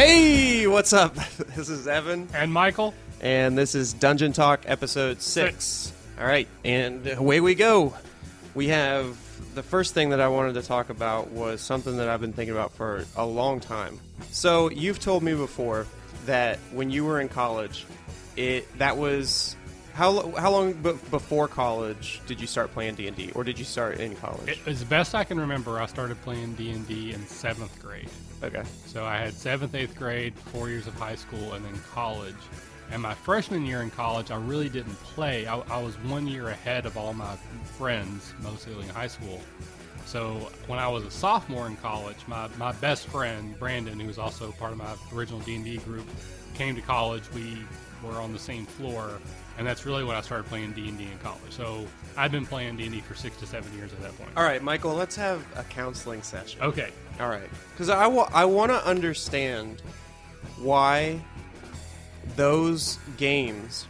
Hey, what's up? This is Evan, And Michael, and this is Dungeon Talk episode six. All right, and away we go. We have the first thing that I wanted to talk about was something that I've been thinking about for a long time. So you've told me before that when you were in college, it that was how how long b- before college did you start playing D and D, or did you start in college? it, as best I can remember, I started playing D and D in seventh grade. okay, So I had seventh, eighth grade, four years of high school, and then college. And my freshman year in college, I really didn't play. I, I was one year ahead of all my friends, mostly in high school. So when I was a sophomore in college, my, my best friend Brandon, who was also part of my original D and D group, came to college. We were on the same floor, and that's really when I started playing D and D in college. So I've been playing D and D for six to seven years at that point. all right, Michael. Let's have a counseling session. Okay. All right, because I wa- I want to understand why those games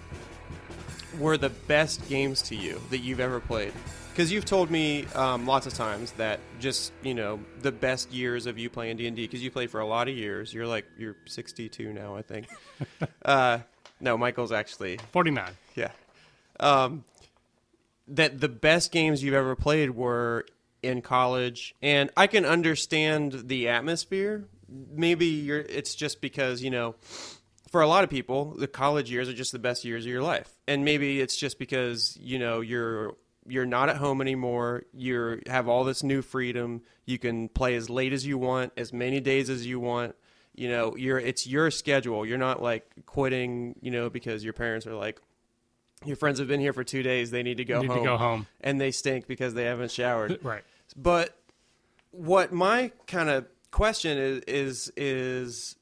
were the best games to you that you've ever played. Because you've told me um, lots of times that just you know the best years of you playing D and D because you played for a lot of years. You're like you're 62 now, I think. uh, no, Michael's actually Forty nine. yeah. Um, that the best games you've ever played were in college, and I can understand the atmosphere. Maybe you're. It's just because you know, for a lot of people, the college years are just the best years of your life, and maybe it's just because you know you're you're not at home anymore. You have all this new freedom. You can play as late as you want, as many days as you want you know you're it's your schedule. You're not like quitting you know because your parents are like your friends have been here for two days. They need to go Need to home. go home. and they stink because they haven't showered. Right. but what my kind of question is is is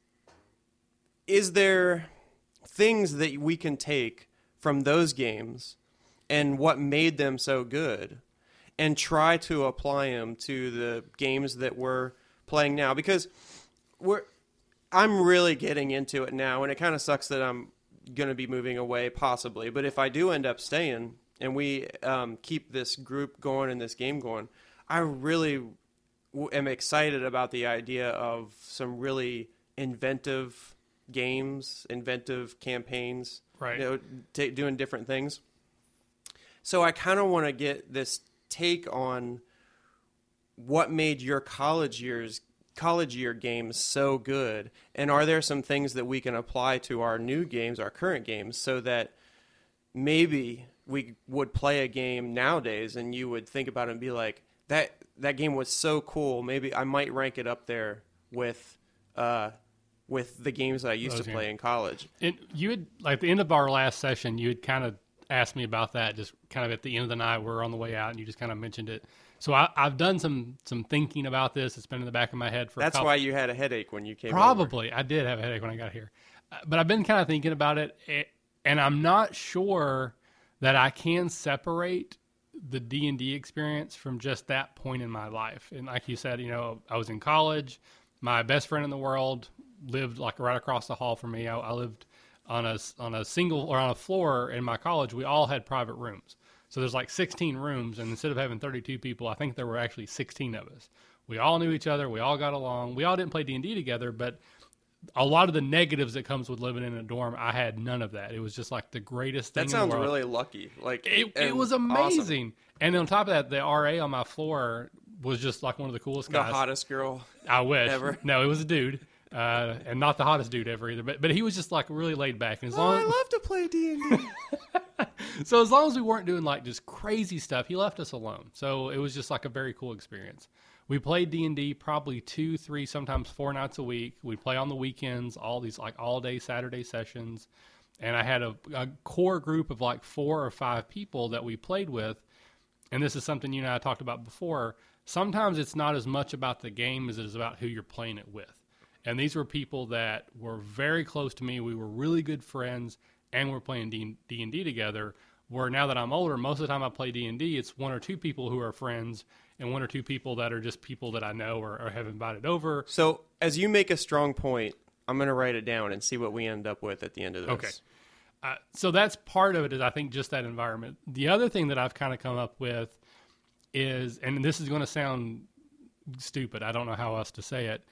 is there things that we can take from those games and what made them so good and try to apply them to the games that we're playing now? Because we're I'm really getting into it now and it kind of sucks that I'm going to be moving away possibly but if I do end up staying and we um, keep this group going and this game going I really w- am excited about the idea of some really inventive games inventive campaigns Right. you know ta doing different things so I kind of want to get this take on what made your college years college year games so good and are there some things that we can apply to our new games our current games so that maybe we would play a game nowadays and you would think about it and be like that that game was so cool maybe I might rank it up there with uh with the games that I used Those to play games. in college And you had like the end of our last session, you had kind of asked me about that, just kind of at the end of the night. We're on the way out, and you just kind of mentioned it. So I, I've done some some thinking about this. It's been in the back of my head for a that's couple, why you had a headache when you came over. probably I did have a headache when I got here, Uh, but I've been kind of thinking about it, and I'm not sure that I can separate the D and D experience from just that point in my life. And like you said, you know, I was in college. My best friend in the world lived like right across the hall from me. I, I lived on a on a single or on a floor in my college. We all had private rooms. So there's like 16 rooms, and instead of having 32 people, I think there were actually 16 of us. We all knew each other. We all got along. We all didn't play D and D together, but a lot of the negatives that comes with living in a dorm, I had none of that. It was just like the greatest thing. That in sounds the world. really lucky. Like It, it was awesome. amazing. And on top of that, the RA on my floor was just like one of the coolest guys. The hottest girl. I wish. ever. No, it was a dude, uh, and not the hottest dude ever either. But but he was just like really laid back. And as Oh, long I love to play D and D. so as long as we weren't doing like just crazy stuff, he left us alone. So it was just like a very cool experience. We played D and D probably two, three, sometimes four nights a week. We'd play on the weekends, all these like all day Saturday sessions. And I had a, a core group of like four or five people that we played with. And this is something you and I talked about before. Sometimes it's not as much about the game as it is about who you're playing it with. And these were people that were very close to me. We were really good friends, and we're playing D and D together. Where now that I'm older, most of the time I play D and D, it's one or two people who are friends, and one or two people that are just people that I know or, or have invited over. So as you make a strong point, I'm going to write it down and see what we end up with at the end of this. Okay. Uh, so that's part of it is I think just that environment. The other thing that I've kind of come up with is, and this is going to sound stupid. I don't know how else to say it.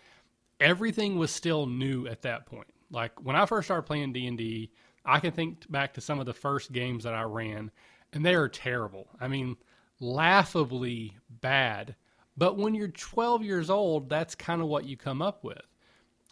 Everything was still new at that point. Like when I first started playing D and D, I can think back to some of the first games that I ran, and they are terrible. I mean, laughably bad. But when you're 12 years old, that's kind of what you come up with.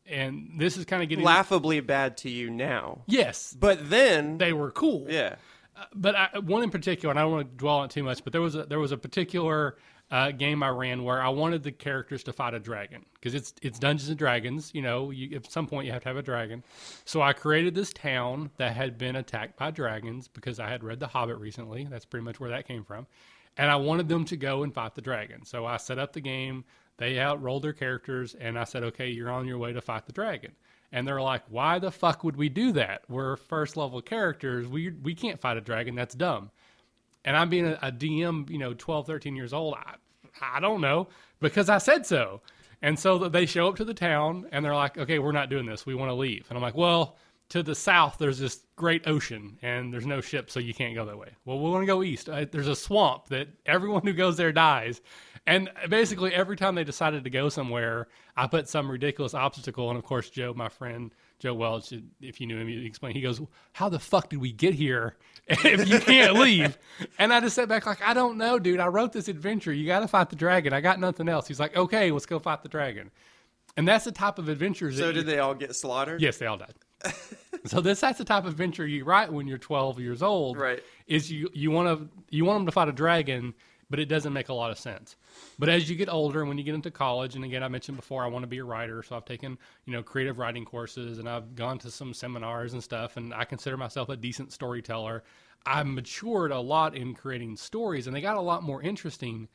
And this is kind of getting laughably bad to you now. yes, But then, they were cool. yeah, uh, but I, one in particular, and I don't want to dwell on it too much, but there was a, there was a particular uh, game I ran where I wanted the characters to fight a dragon because it's it's Dungeons and Dragons. You know, you, at some point you have to have a dragon. So I created this town that had been attacked by dragons because I had read The Hobbit recently. That's pretty much where that came from, and I wanted them to go and fight the dragon. So I set up the game. They outrolled their characters, and I said, "Okay, you're on your way to fight the dragon." And they're like, "Why the fuck would we do that? We're first level characters. We we can't fight a dragon. That's dumb." and I'm being a, a DM, you know, 12, 13 years old, I, I don't know because I said so. And so they show up to the town and they're like, okay, we're not doing this. We want to leave. And I'm like, well, to the south, there's this great ocean and there's no ship, so you can't go that way. Well, we want to go east. There's a swamp that everyone who goes there dies. And basically, every time they decided to go somewhere, I put some ridiculous obstacle. And of course, Joe, my friend, Joe Welch, if you knew him, he explained. He goes, How the fuck did we get here if you can't leave? And I just sat back, like, I don't know, dude. I wrote this adventure. You got to fight the dragon. I got nothing else. He's like, Okay, let's go fight the dragon. And that's the type of adventures so did you- they all get slaughtered? Yes, they all died. so this that's the type of adventure you write when you're 12 years old. Right. Is you you want to you want them to fight a dragon, but it doesn't make a lot of sense. But as you get older, and when you get into college, and again I mentioned before, I want to be a writer, so I've taken you know creative writing courses, and I've gone to some seminars and stuff, and I consider myself a decent storyteller. I've matured a lot in creating stories, and they got a lot more interesting.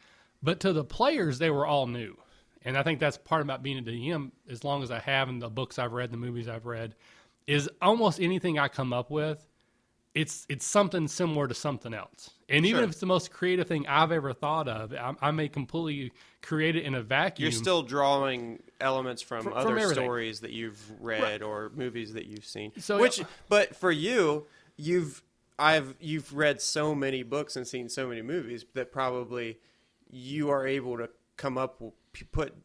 But to the players, they were all new. And I think that's part about being a DM, as long as I have in the books I've read, the movies I've read, is almost anything I come up with, it's it's something similar to something else. And even Sure. if it's the most creative thing I've ever thought of, I, I may completely create it in a vacuum. You're still drawing elements from from other everything. stories that you've read or movies that you've seen. So- Which, uh, but for you, you've I've you've read so many books and seen so many movies that probably you are able to come up with put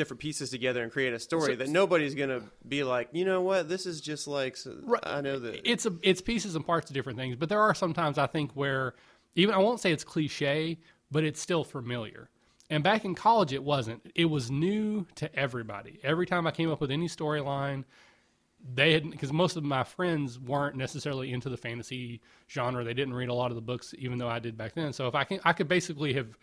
different pieces together and create a story So- that nobody's gonna be like, you know what, this is just like so- Right. I know that it's a, it's pieces and parts of different things. But there are sometimes I think where even I won't say it's cliche, but it's still familiar. And back in college, it wasn't. It was new to everybody. Every time I came up with any storyline, they had because most of my friends weren't necessarily into the fantasy genre. They didn't read a lot of the books, even though I did back then. So if I can, I could basically have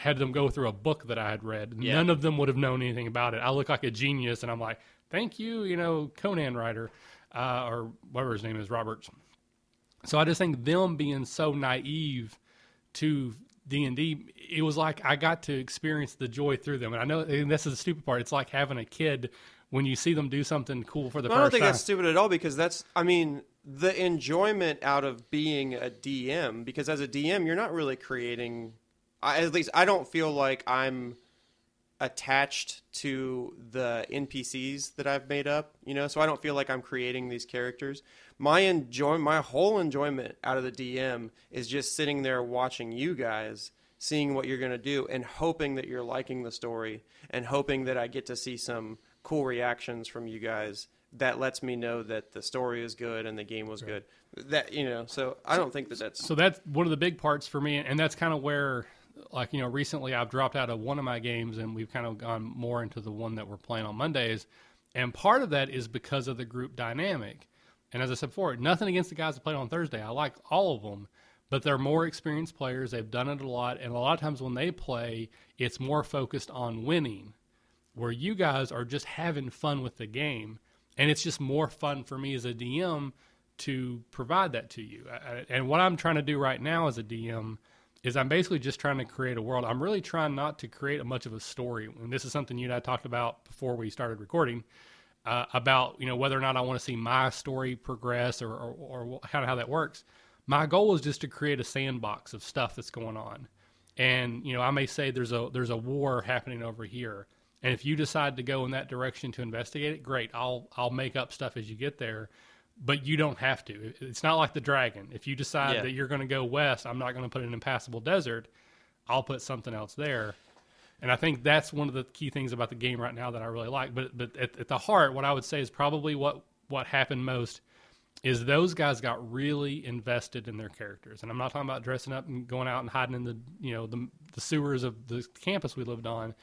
had them go through a book that I had read. Yeah. None of them would have known anything about it. I look like a genius, and I'm like, "Thank you, you know, Conan writer, uh, or whatever his name is, Roberts." So I just think them being so naive to D and D, it was like I got to experience the joy through them. And I know and this is the stupid part. It's like having a kid when you see them do something cool for the first time. I don't think time. that's stupid at all because that's I mean the enjoyment out of being a DM because as a DM you're not really creating I, at least I don't feel like I'm attached to the NPCs that I've made up, you know, so I don't feel like I'm creating these characters. My enjoy my whole enjoyment out of the DM is just sitting there watching you guys seeing what you're going to do and hoping that you're liking the story and hoping that I get to see some cool reactions from you guys that lets me know that the story is good and the game was good. That you know, so I don't think that that's so that's one of the big parts for me and that's kind of where like you know recently i've dropped out of one of my games and we've kind of gone more into the one that we're playing on mondays. And part of that is because of the group dynamic. And as i said before nothing against the guys that played on thursday. I like all of them but they're more experienced players. They've done it a lot. And a lot of times when they play it's more focused on winning where you guys are just having fun with the game. And it's just more fun for me as a dm to provide that to you. And what i'm trying to do right now as a dm is i'm basically just trying to create a world. I'm really trying not to create a much of a story. And this is something you and i talked about before we started recording uh, about you know whether or not i want to see my story progress or, or, or kind of how that works. My goal is just to create a sandbox of stuff that's going on. And you know i may say there's a there's a war happening over here. And if you decide to go in that direction to investigate it great. I'll i'll make up stuff as you get there but you don't have to it's not like the dragon if you decide Yeah. that you're going to go west i'm not going to put an impassable desert i'll put something else there And I think that's one of the key things about the game right now that I really like. But but at, at the heart, what I would say is probably what what happened most is those guys got really invested in their characters. And I'm not talking about dressing up and going out and hiding in the you know the the sewers of the campus we lived on.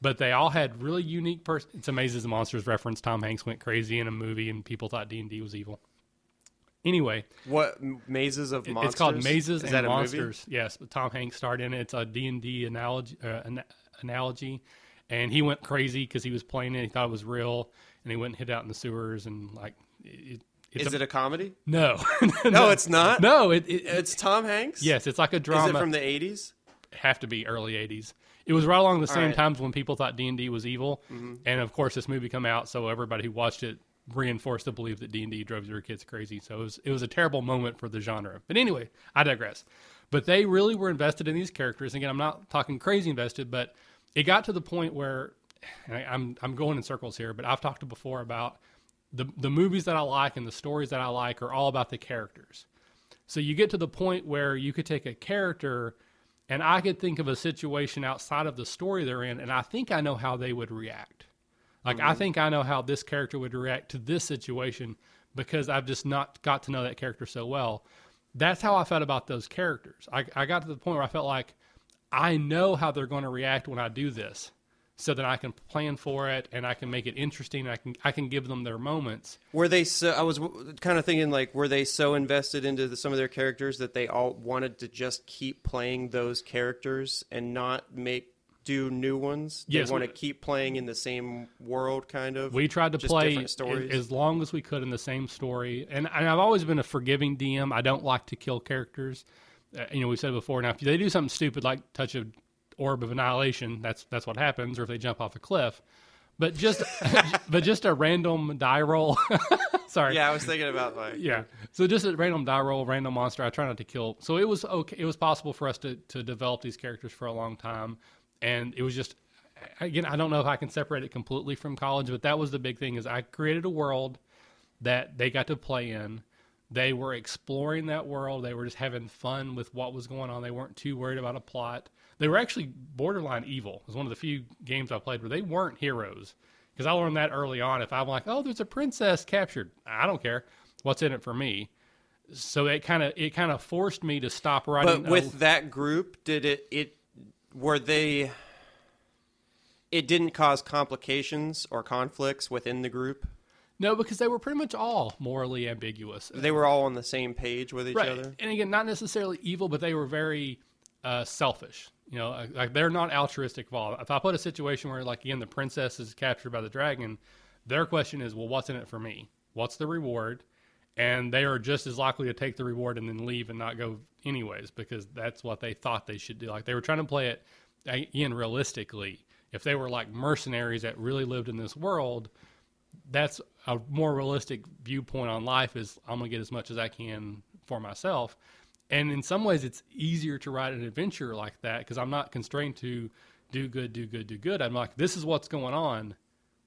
But they all had really unique person. It's a Mazes and Monsters reference. Tom Hanks went crazy in a movie, and people thought D and D was evil. Anyway, What mazes of monsters? it's called Mazes Is and that a movie? Monsters. Yes, but Tom Hanks starred in it. It's a D and D analogy, uh, an- analogy, and he went crazy because he was playing it. He thought it was real, and he went and hid out in the sewers and like. It, it's Is a, it a comedy? no? No, it's not. no. It, it, It's Tom Hanks. yes, it's like a drama. Is it from the '80s? have to be early 80s it was right along the same right. times when people thought d&d was evil. Mm-hmm. And of course this movie come out so everybody who watched it reinforced the belief that d&d drove their kids crazy. So it was, it was a terrible moment for the genre. But anyway i digress. But they really were invested in these characters. Again i'm not talking crazy invested but it got to the point where I, I'm, I'm going in circles here but i've talked before about the, the movies that i like and the stories that i like are all about the characters. So you get to the point where you could take a character and I could think of a situation outside of the story they're in, and I think I know how they would react. Like I mm-hmm. think I know how this character would react to this situation because I've just not got to know that character so well. That's how I felt about those characters. I, I got to the point where I felt like I know how they're going to react when I do this, so that I can plan for it and I can make it interesting. I can I can give them their moments. Were they so? I was kind of thinking like, were they so invested into the, some of their characters that they all wanted to just keep playing those characters and not make do new ones? They Yes, want to keep playing in the same world, kind of. We tried to play stories? as long as we could in the same story, and, and I've always been a forgiving DM. I don't like to kill characters. Uh, you know, we said before. Now, if they do something stupid like touch a orb of annihilation, that's that's what happens, or if they jump off a cliff. But just but just a random die roll. Sorry. yeah, I was thinking about like. Yeah. So just a random die roll, random monster. I try not to kill. So it was okay. It was possible for us to to develop these characters for a long time, and it was just again. I don't know if I can separate it completely from college, but that was the big thing. Is I created a world that they got to play in. They were exploring that world. They were just having fun with what was going on. They weren't too worried about a plot. They were actually borderline evil. It was one of the few games I played where they weren't heroes. Because I learned that early on. If I'm like, oh, there's a princess captured, I don't care. What's in it for me? So it kind of it kind of forced me to stop writing. But with that group, did it it were they? It didn't cause complications or conflicts within the group. no, because they were pretty much all morally ambiguous. They were all on the same page with each right. other. And again, not necessarily evil, but they were very uh, selfish. You know, like- they're not altruistic all. If I put a situation where, like, again, the princess is captured by the dragon, their question is, well, what's in it for me? What's the reward? And they are just as likely to take the reward and then leave and not go anyways because that's what they thought they should do. Like they were trying to play it uh, again realistically. If they were like mercenaries that really lived in this world, that's a more realistic viewpoint on life is I'm going to get as much as I can for myself. And in some ways, it's easier to write an adventure like that because I'm not constrained to do good, do good, do good. I'm like, this is what's going on.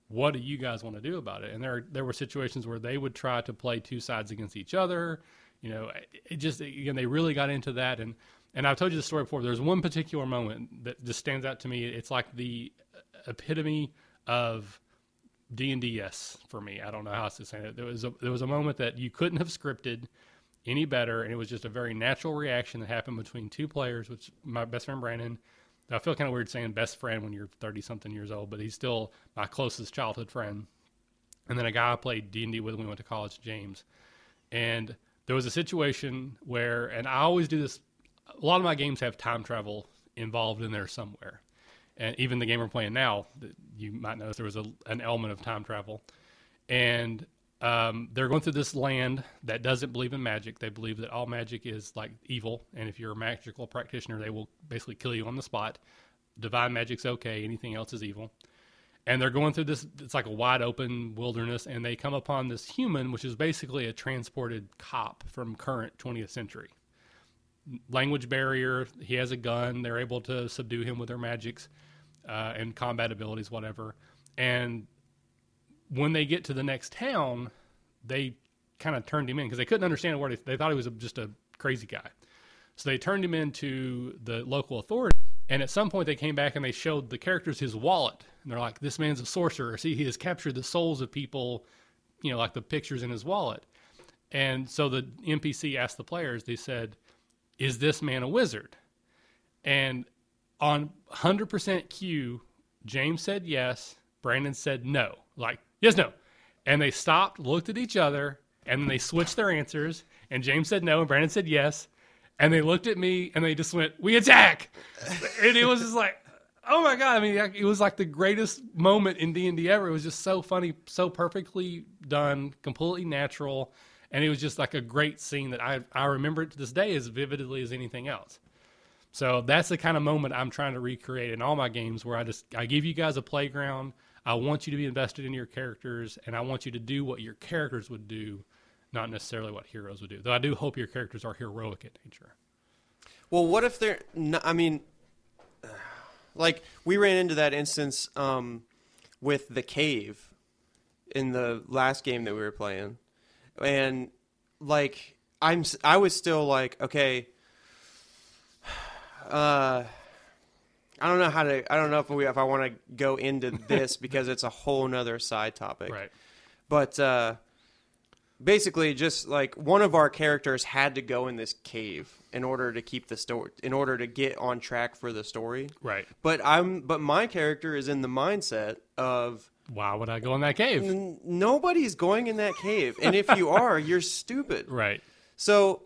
What do you guys want to do about it? And there, there were situations where they would try to play two sides against each other. You know, it just again they really got into that. And and I've told you the story before. There's one particular moment that just stands out to me. It's like the uh, epitome of D and DS for me. I don't know how else to say it. There was a there was a moment that you couldn't have scripted any better, and it was just a very natural reaction that happened between two players. Which my best friend Brandon, I feel kind of weird saying best friend when you're thirty something years old, but he's still my closest childhood friend. And then a guy I played D and D with when we went to college, James, and there was a situation where, and I always do this. A lot of my games have time travel involved in there somewhere and even the game we're playing now, you might notice there was a, an element of time travel, and um, they're going through this land that doesn't believe in magic. They believe that all magic is like evil, and if you're a magical practitioner, they will basically kill you on the spot. Divine magic's okay; anything else is evil. And they're going through this. It's like a wide open wilderness, and they come upon this human, which is basically a transported cop from current 20th century language barrier. He has a gun. They're able to subdue him with their magics uh, and combat abilities, whatever. And when they get to the next town, they kind of turned him in because they couldn't understand what he, they thought he was a, just a crazy guy. So they turned him into the local authority. And at some point, they came back and they showed the characters his wallet. And they're like, this man's a sorcerer. See, he has captured the souls of people, you know, like the pictures in his wallet. And so the NPC asked the players, they said, is this man a wizard? And on 100% cue, James said yes. Brandon said no. Like, yes, no. And they stopped, looked at each other, and then they switched their answers. And James said no, and Brandon said yes. And they looked at me and they just went, "We attack!" and it was just like, oh my god! I mean, it was like the greatest moment in D and D ever. It was just so funny, so perfectly done, completely natural, and it was just like a great scene that I I remember it to this day as vividly as anything else. So that's the kind of moment I'm trying to recreate in all my games, where I just I give you guys a playground. I want you to be invested in your characters, and I want you to do what your characters would do not necessarily what heroes would do. Though I do hope your characters are heroic in nature. Well, what if they're? Not, I mean, like we ran into that instance um, with the cave in the last game that we were playing, and like I'm, I was still like, okay, uh, I don't know how to. I don't know if we if I want to go into this because it's a whole nother side topic. Right. But uh, basically just like one of our characters had to go in this cave in order to keep the story in order to get on track for the story right but i'm but my character is in the mindset of why would i go in that cave n- nobody's going in that cave and if you are you're stupid right so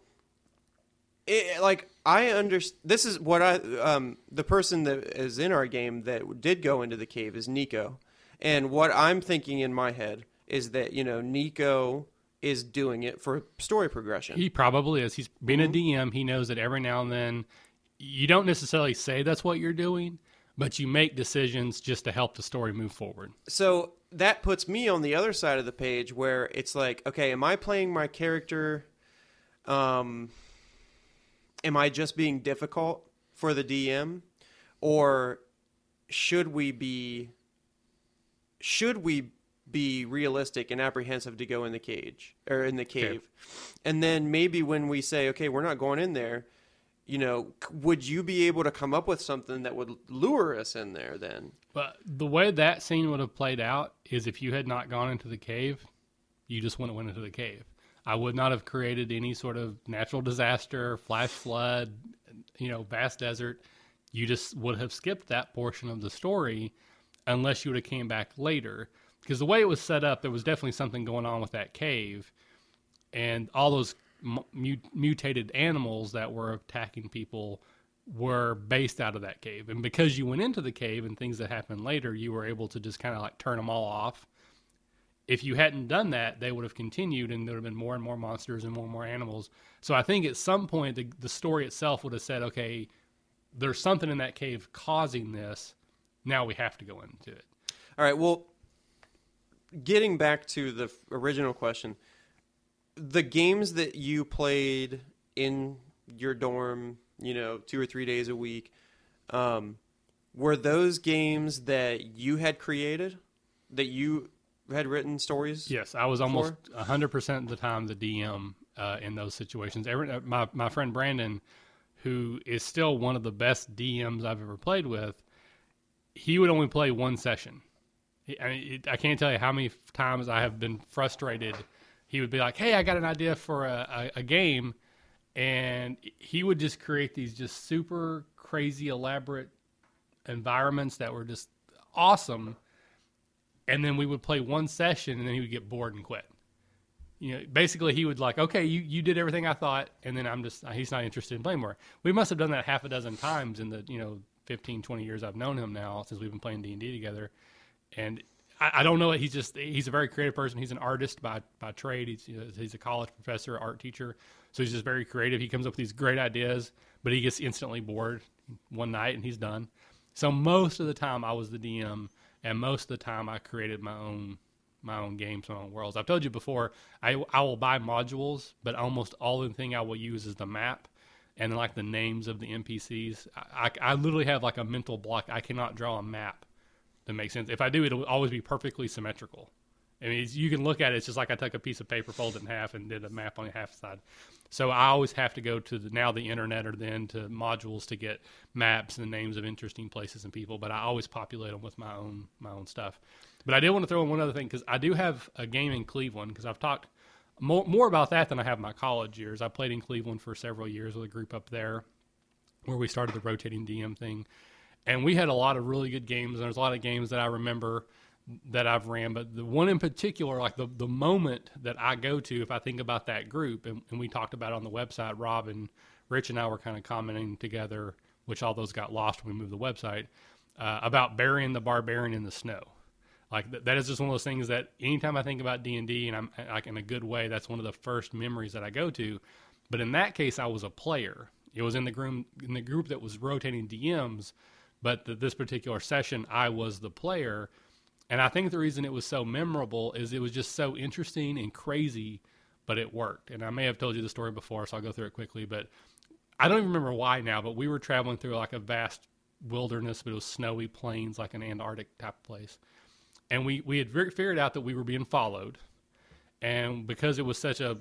it, like i understand this is what i um the person that is in our game that did go into the cave is nico and what i'm thinking in my head is that you know nico is doing it for story progression. He probably is. He's being mm-hmm. a DM. He knows that every now and then you don't necessarily say that's what you're doing, but you make decisions just to help the story move forward. So that puts me on the other side of the page where it's like, okay, am I playing my character? Um, am I just being difficult for the DM, or should we be? Should we be realistic and apprehensive to go in the cage or in the cave. Okay. And then maybe when we say, okay, we're not going in there, you know, would you be able to come up with something that would lure us in there then? But the way that scene would have played out is if you had not gone into the cave, you just wouldn't went into the cave. I would not have created any sort of natural disaster, flash flood, you know, vast desert. You just would have skipped that portion of the story unless you would have came back later because the way it was set up, there was definitely something going on with that cave, and all those mutated animals that were attacking people were based out of that cave. And because you went into the cave and things that happened later, you were able to just kind of like turn them all off. If you hadn't done that, they would have continued and there would have been more and more monsters and more and more animals. So I think at some point, the, the story itself would have said, okay, there's something in that cave causing this. Now we have to go into it. All right. Well, getting back to the original question, the games that you played in your dorm, you know, two or three days a week, um, were those games that you had created, that you had written stories? Yes, I was almost hundred percent of the time the DM uh, in those situations. Every, uh, my my friend Brandon, who is still one of the best DMs I've ever played with, he would only play one session I mean, it, I can't tell you how many times I have been frustrated. He would be like, "Hey, I got an idea for a, a, a game," and he would just create these just super crazy, elaborate environments that were just awesome. And then we would play one session, and then he would get bored and quit. You know, basically, he would like, "Okay, you you did everything I thought," and then I'm just he's not interested in playing more. We must have done that half a dozen times in the you know 15, 20 years I've known him now since we've been playing D and D together and I, I, don't know. He's just he's a very creative person. He's an artist by by trade. He's you know, he's a college professor, art teacher. So he's just very creative. He comes up with these great ideas, but he gets instantly bored one night and he's done. So most of the time I was the DM, and most of the time I created my own my own games, my own worlds. I've told you before, I I will buy modules, but almost all the thing I will use is the map and like the names of the NPCs. I, I, I literally have like a mental block. I cannot draw a map that makes sense. If I do, it'll always be perfectly symmetrical. I mean, you can look at it. It's just like I took a piece of paper, folded it in half, and did a map on the half side. So I always have to go to the, now the internet or then to modules to get maps and the names of interesting places and people. But I always populate them with my own my own stuff. But I did want to throw in one other thing because I do have a game in Cleveland because I've talked more more about that than I have my college years. I played in Cleveland for several years with a group up there where we started the rotating DM thing, and we had a lot of really good games. And there's a lot of games that I remember that I've ran, but the one in particular, like the the moment that I go to, if I think about that group, and, and we talked about on the website, Rob and Rich and I were kind of commenting together, which all those got lost when we moved the website, uh, about burying the barbarian in the snow. Like th- that is just one of those things that anytime I think about D and D, and I'm like in a good way, that's one of the first memories that I go to. But in that case, I was a player. It was in the group in the group that was rotating DMs, but the, this particular session, I was the player and I think the reason it was so memorable is it was just so interesting and crazy, but it worked. And I may have told you the story before, so I'll go through it quickly. But I don't even remember why now, but we were traveling through like a vast wilderness, but it was snowy plains, like an Antarctic type place. And we, we had figured out that we were being followed. And because it was such a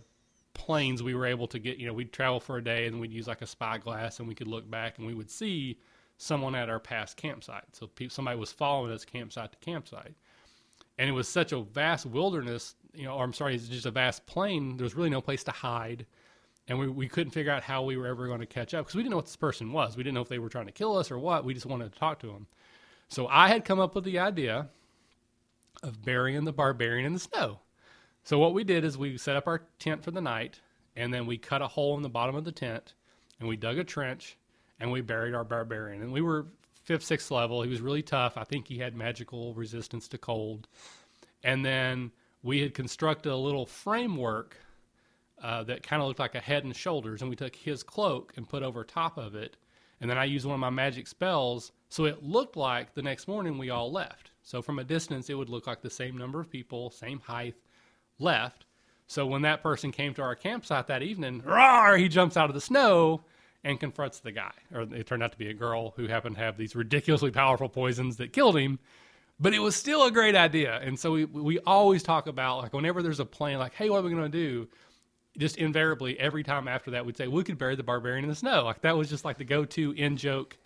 plains, we were able to get, you know, we'd travel for a day and we'd use like a spyglass and we could look back and we would see someone at our past campsite. So somebody was following us campsite to campsite. And it was such a vast wilderness, you know, or I'm sorry, it's just a vast plain. There was really no place to hide. And we, we couldn't figure out how we were ever going to catch up because we didn't know what this person was. We didn't know if they were trying to kill us or what. We just wanted to talk to them. So I had come up with the idea of burying the barbarian in the snow. So what we did is we set up our tent for the night, and then we cut a hole in the bottom of the tent, and we dug a trench, and we buried our barbarian. And we were fifth, sixth level. He was really tough. I think he had magical resistance to cold. And then we had constructed a little framework uh, that kind of looked like a head and shoulders, and we took his cloak and put over top of it. And then I used one of my magic spells, so it looked like the next morning we all left. So from a distance, it would look like the same number of people, same height, left. So when that person came to our campsite that evening, roar, he jumps out of the snow and confronts the guy. Or it turned out to be a girl who happened to have these ridiculously powerful poisons that killed him. But it was still a great idea. And so we, we always talk about, like, whenever there's a plan, like, hey, what are we going to do? Just invariably, every time after that, we'd say, we could bury the barbarian in the snow. Like, that was just like the go to in joke,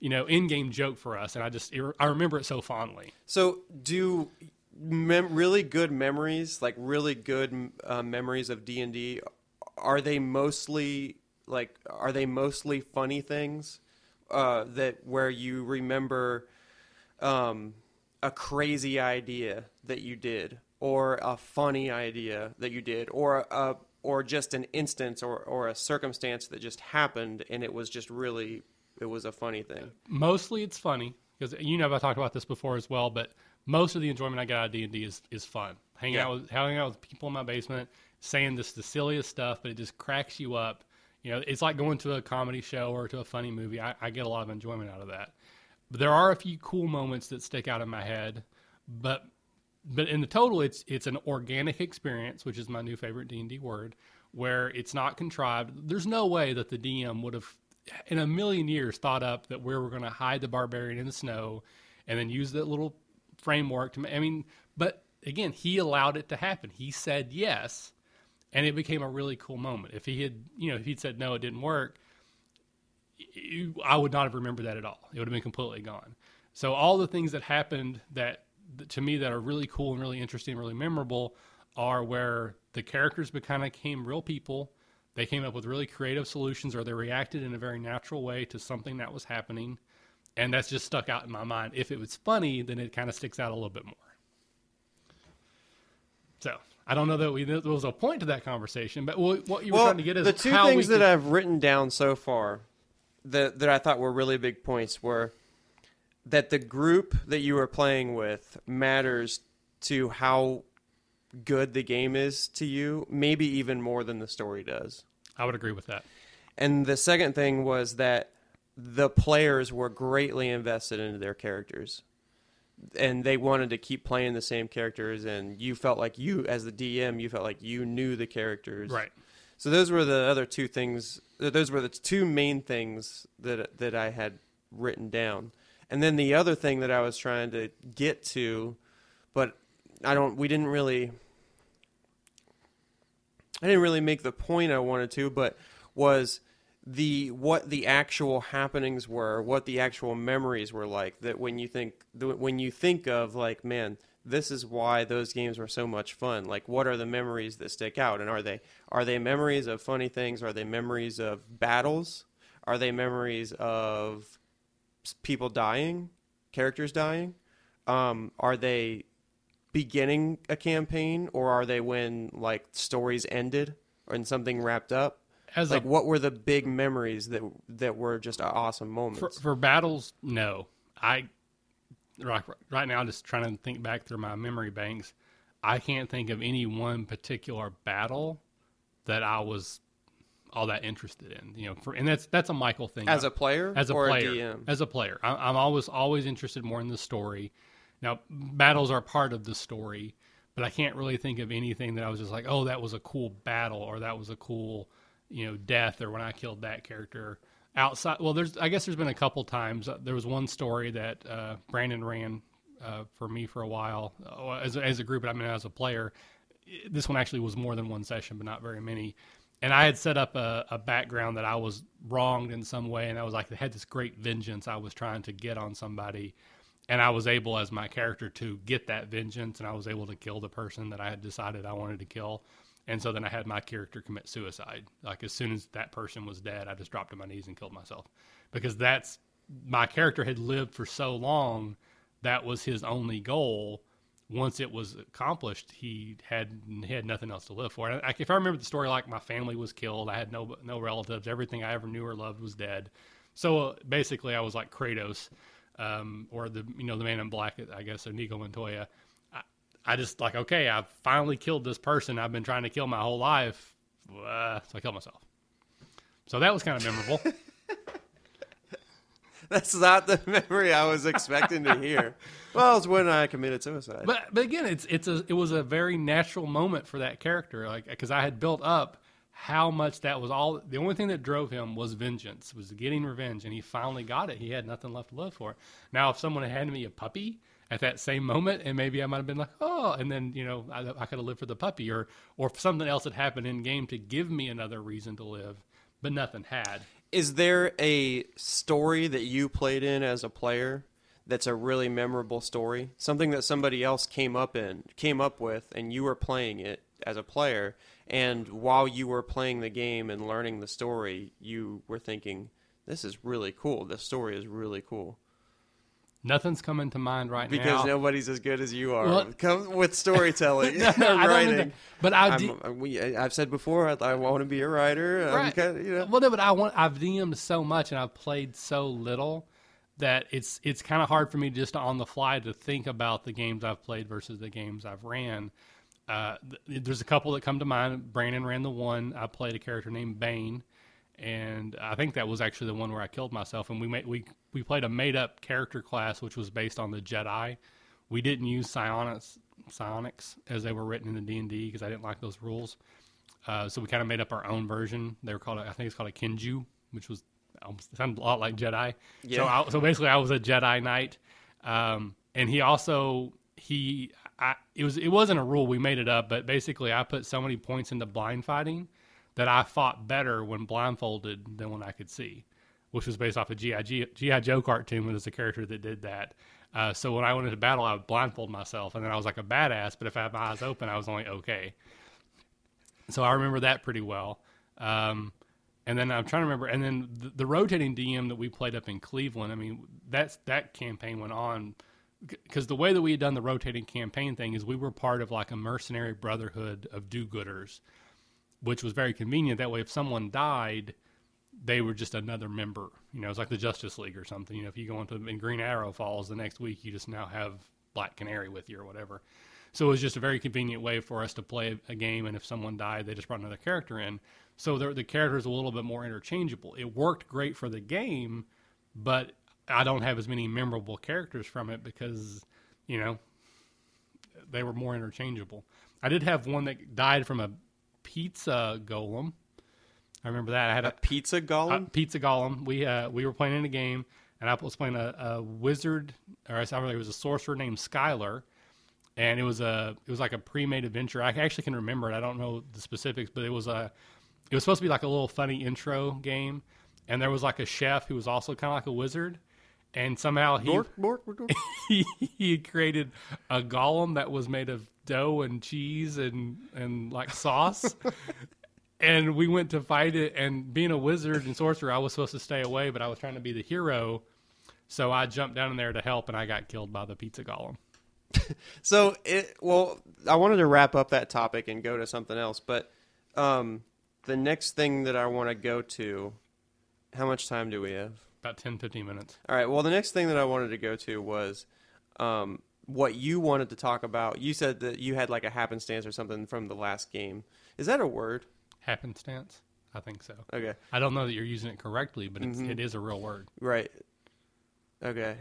you know, in game joke for us. And I just, I remember it so fondly. So, do mem- really good memories, like really good uh, memories of D&D, are they mostly like are they mostly funny things uh, that where you remember um, a crazy idea that you did or a funny idea that you did or a or just an instance or, or a circumstance that just happened and it was just really it was a funny thing mostly it's funny because you know i've talked about this before as well but most of the enjoyment i get out of d&d is, is fun hanging yeah. out with hanging out with people in my basement saying this the silliest stuff but it just cracks you up you know, it's like going to a comedy show or to a funny movie. I, I get a lot of enjoyment out of that. But there are a few cool moments that stick out in my head. But but in the total, it's it's an organic experience, which is my new favorite D and D word, where it's not contrived. There's no way that the DM would have, in a million years, thought up that we were going to hide the barbarian in the snow, and then use that little framework to. I mean, but again, he allowed it to happen. He said yes, and it became a really cool moment. If he had, you know, if he'd said no, it didn't work, I would not have remembered that at all. It would have been completely gone. So all the things that happened that to me that are really cool and really interesting, and really memorable, are where the characters kind of became real people. They came up with really creative solutions, or they reacted in a very natural way to something that was happening, and that's just stuck out in my mind. If it was funny, then it kind of sticks out a little bit more. So I don't know that we there was a point to that conversation, but what you were well, trying to get is the two things that I've written down so far that that I thought were really big points were that the group that you were playing with matters to how good the game is to you, maybe even more than the story does. I would agree with that. And the second thing was that the players were greatly invested into their characters and they wanted to keep playing the same characters and you felt like you as the DM you felt like you knew the characters. Right. So those were the other two things those were the two main things that that I had written down. And then the other thing that I was trying to get to but I don't. We didn't really. I didn't really make the point I wanted to, but was the what the actual happenings were, what the actual memories were like. That when you think when you think of like, man, this is why those games were so much fun. Like, what are the memories that stick out, and are they are they memories of funny things? Are they memories of battles? Are they memories of people dying, characters dying? Um, are they beginning a campaign, or are they when like stories ended and something wrapped up? As like, a, what were the big memories that that were just awesome moments? for, for battles, no. I right, right now just trying to think back through my memory banks. I can't think of any one particular battle that I was all that interested in. You know, for and that's that's a Michael thing. as a player, as a or player, a DM. as a player, I, I'm always always interested more in the story. Now, battles are part of the story, but I can't really think of anything that I was just like, oh, that was a cool battle, or that was a cool, you know, death, or when I killed that character. Outside, well, there's I guess there's been a couple times. Uh, There was one story that uh, Brandon ran uh, for me for a while uh, as as a group, but I mean as a player. This one actually was more than one session, but not very many and I had set up a, a background that I was wronged in some way, and I was like, I had this great vengeance I was trying to get on somebody, and I was able, as my character, to get that vengeance, and I was able to kill the person that I had decided I wanted to kill, and so then I had my character commit suicide. Like as soon as that person was dead, I just dropped to my knees and killed myself, because that's my character had lived for so long, that was his only goal once it was accomplished, he had he had nothing else to live for. I, if I remember the story, like my family was killed, I had no no relatives, everything I ever knew or loved was dead. So uh, basically, I was like Kratos, um, or the you know the Man in Black, I guess, or Inigo Montoya. I, just like okay, I finally killed this person I've been trying to kill my whole life, uh, so I killed myself. So that was kind of memorable. That's not the memory I was expecting to hear. Well, it's when I committed suicide. But but again, it's it's a it was a very natural moment for that character, like because I had built up how much that was all. The only thing that drove him was vengeance, was getting revenge, and he finally got it. He had nothing left to live for. Now, if someone had handed me a puppy at that same moment, and maybe I might have been like, oh, and then you know I, I could have lived for the puppy, or or something else had happened in game to give me another reason to live, but nothing had. Is there a story that you played in as a player that's a really memorable story? Something that somebody else came up in, came up with, and you were playing it as a player, and while you were playing the game and learning the story, you were thinking, "This is really cool. This story is really cool." Nothing's coming to mind right Because now. Because nobody's as good as you are. Well- Come with storytelling, No, no, I writing. that. But I did. I- we, I've said before, I, I want to be a writer. Right. kind of, you know. Well, no, but I want. I've DM'd so much and I've played so little that it's it's kind of hard for me just on the fly to think about the games I've played versus the games I've ran. Uh, th- there's a couple that come to mind. Brandon ran the one. I played a character named Bane, and I think that was actually the one where I killed myself. And we made we we played a made up character class which was based on the Jedi. We didn't use psionics psionics as they were written in the D and D because I didn't like those rules. Uh, so we kind of made up our own version. They were called, I think it's called a Kinju, which was almost sounded a lot like Jedi. So, Yeah. I, so basically, I was a Jedi Knight, um, and he also he I, it was it wasn't a rule we made it up, but basically, I put so many points into blind fighting that I fought better when blindfolded than when I could see, which was based off a GI GI Joe cartoon. Where there's a character that did that. Uh, so when I went into battle, I would blindfold myself, and then I was like a badass. But if I had my eyes open, I was only okay. So I remember that pretty well. Um, and then I'm trying to remember, and then the, the rotating DM that we played up in Cleveland. I mean, that's that campaign went on because the way that we had done the rotating campaign thing is we were part of like a mercenary brotherhood of do-gooders, which was very convenient. That way, if someone died, they were just another member. You know, it's like the Justice League or something. You know, if you go into in Green Arrow Falls the next week, you just now have Black Canary with you or whatever. So it was just a very convenient way for us to play a game, and if someone died, they just brought another character in. So the, the characters a little bit more interchangeable. It worked great for the game, but I don't have as many memorable characters from it because, you know, they were more interchangeable. I did have one that died from a pizza golem. I remember that. I had A a, pizza golem? pizza golem. We uh, we were playing in a game, and I was playing a, a wizard, or I remember it was a sorcerer named Skylar, and it was a it was like a pre-made adventure. I actually can remember it. I don't know the specifics, but it was a it was supposed to be like a little funny intro game, and there was like a chef who was also kind of like a wizard, and somehow he bork, bork. he, he created a golem that was made of dough and cheese and and like sauce. and we went to fight it and being a wizard and sorcerer, I was supposed to stay away, but I was trying to be the hero. So I jumped down in there to help and I got killed by the pizza golem. So it well, I wanted to wrap up that topic and go to something else, but um, the next thing that I want to go to, how much time do we have? About 10, 15 minutes. All right. Well, the next thing that I wanted to go to was um, what you wanted to talk about. You said that you had like a happenstance or something from the last game. Is that a word? Happenstance? I think so. Okay. I don't know that you're using it correctly, but it's, mm-hmm. it is a real word. Right. Okay.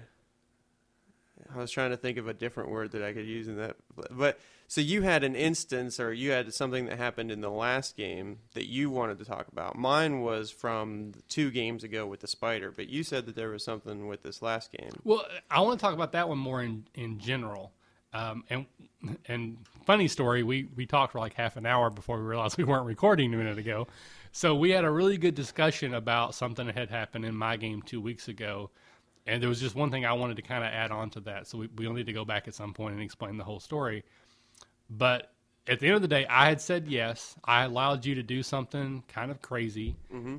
I was trying to think of a different word that I could use in that. But so you had an instance or you had something that happened in the last game that you wanted to talk about. Mine was from two games ago with the spider, but you said that there was something with this last game. Well, I want to talk about that one more in in general. Um, and and funny story, we we talked for like half an hour before we realized we weren't recording a minute ago. So we had a really good discussion about something that had happened in my game two weeks ago. And there was just one thing I wanted to kind of add on to that. So we, we'll need to go back at some point and explain the whole story. But at the end of the day, I had said yes. I allowed you to do something kind of crazy.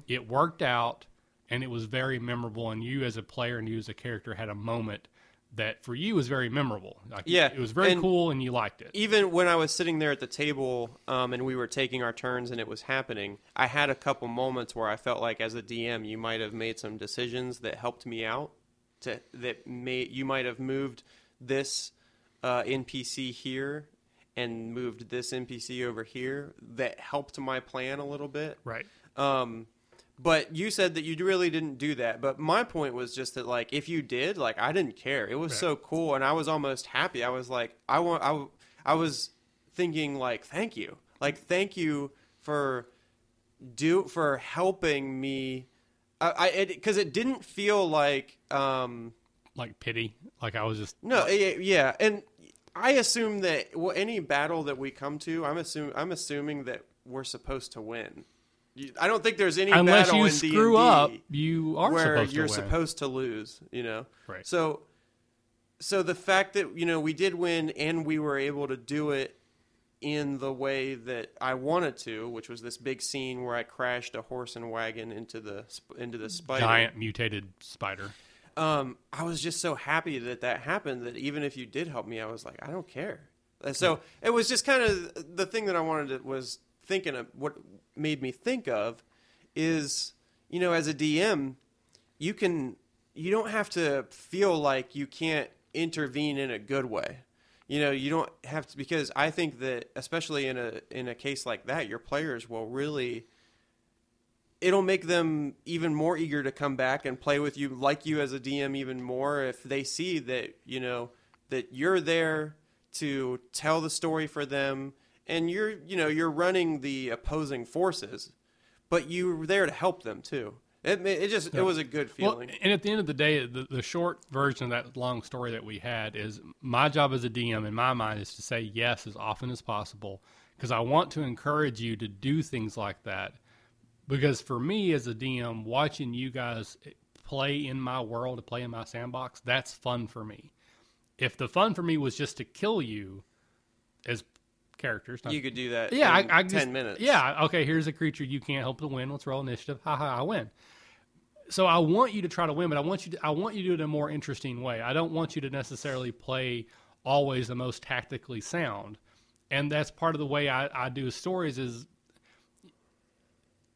It worked out, and it was very memorable. And you, as a player and you as a character, had a moment that for you was very memorable. Like, Yeah, it was very and- cool, and you liked it. even when I was sitting there at the table um, and we were taking our turns and it was happening, I had a couple moments where I felt like, as a DM, you might have made some decisions that helped me out. To that may you might have moved this uh, NPC here and moved this NPC over here that helped my plan a little bit. Right. Um, but you said that you really didn't do that. But my point was just that, like, if you did, like, I didn't care. It was Right. so cool, and I was almost happy. I was like, I want, I, I was thinking, like, thank you, like, thank you for do for helping me. I, I, because it, didn't feel like, um, Like pity. Like I was just no, yeah, yeah, and I assume that well, any battle that we come to, I'm assuming, I'm assuming that we're supposed to win. You- I don't think there's any unless battle you in screw D&D up, you are where supposed you're to supposed to lose. You know, Right. So, so the fact that you know we did win and we were able to do it in the way that I wanted to, which was this big scene where I crashed a horse and wagon into the into the spider. Giant mutated spider. Um, I was just so happy that that happened that even if you did help me, I was like, I don't care. So it was just kind of the thing that I wanted to was thinking of what made me think of is you know as a DM you can you don't have to feel like you can't intervene in a good way. You know, you don't have to because I think that especially in a in a case like that, your players will really it'll make them even more eager to come back and play with you like you as a DM even more if they see that, you know, that you're there to tell the story for them and you're, you know, you're running the opposing forces, but you're there to help them too. It it just it was a good Well, feeling. and at the end of the day, the, the short version of that long story that we had is my job as a DM in my mind is to say yes as often as possible because I want to encourage you to do things like that. Because for me as a DM, watching you guys eh, play in my world, to play in my sandbox, that's fun for me. If the fun for me was just to kill you as characters, not you could do that yeah, in I, I 10 just, minutes. Yeah, okay. Here's a creature you can't help to win. Let's roll initiative. Ha ha! I win. So I want you to try to win, but I want you to I want you to do it in a more interesting way. I don't want you to necessarily play always the most tactically sound, and that's part of the way I, I do stories. Is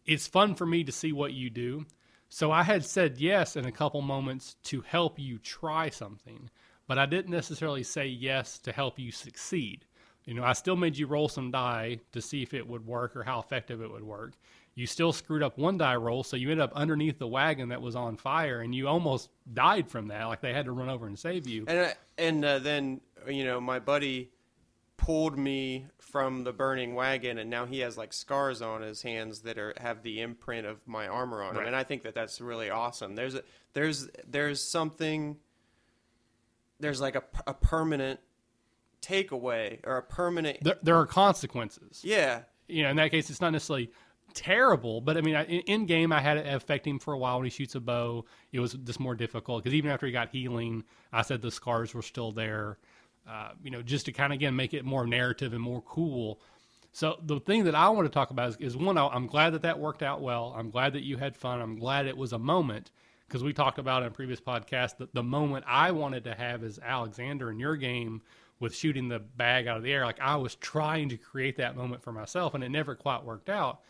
it's fun for me to see what you do. So I had said yes in a couple moments to help you try something, but I didn't necessarily say yes to help you succeed. You know, I still made you roll some die to see if it would work or how effective it would work. You still screwed up one die roll, so you ended up underneath the wagon that was on fire, and you almost died from that. Like they had to run over and save you. And I, and uh, then you know my buddy pulled me from the burning wagon, and now he has like scars on his hands that are have the imprint of my armor on them, Right. and I think that that's really awesome. There's a, there's there's something there's like a, a permanent takeaway or a permanent. There, there are consequences. yeah, You know, in that case, it's not necessarily terrible, but I mean, I- in, in game, I had it affect him for a while when he shoots a bow. It was just more difficult because even after he got healing, I said the scars were still there. Uh, you know, just to kind of again make it more narrative and more cool. So the thing that I want to talk about is, is one, I'm glad that that worked out well. I'm glad that you had fun. I'm glad it was a moment because we talked about in a previous podcast that the moment I wanted to have is Alexander in your game with shooting the bag out of the air. Like I was trying to create that moment for myself, and it never quite worked out.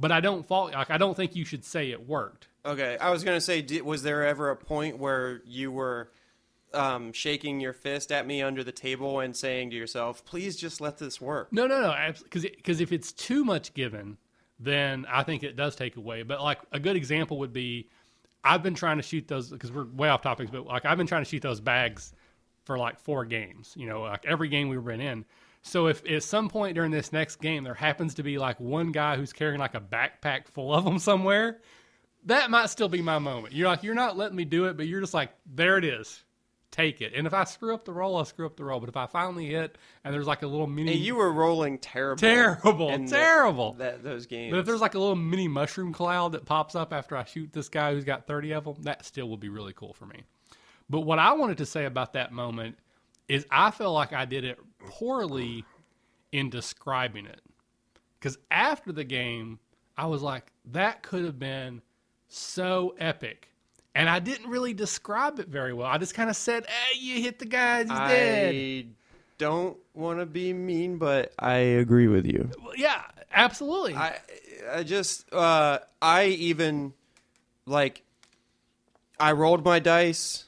But I don't fault. Like I don't think you should say it worked. Okay, I was gonna say, did, was there ever a point where you were um, shaking your fist at me under the table and saying to yourself, "Please just let this work"? No, no, no. Because because if it's too much given, then I think it does take away. But like a good example would be, I've been trying to shoot those because we're way off topics, but like I've been trying to shoot those bags for like four games. You know, like every game we've been in. So if at some point during this next game there happens to be like one guy who's carrying like a backpack full of them somewhere, that might still be my moment. You're like, you're not letting me do it, but you're just like, there it is. Take it. And if I screw up the roll, I'll screw up the roll. But if I finally hit and there's like a little mini And you were rolling terrible, Terrible, in the- terrible. that those games. But if there's like a little mini mushroom cloud that pops up after I shoot this guy who's got 30 of them, that still will be really cool for me. But what I wanted to say about that moment is I feel like I did it poorly in describing it. Because after the game, I was like, that could have been so epic. And I didn't really describe it very well. I just kind of said, hey, you hit the guy, he's dead. I don't want to be mean, but I agree with you. Well, yeah, absolutely. I I just uh I even like I rolled my dice.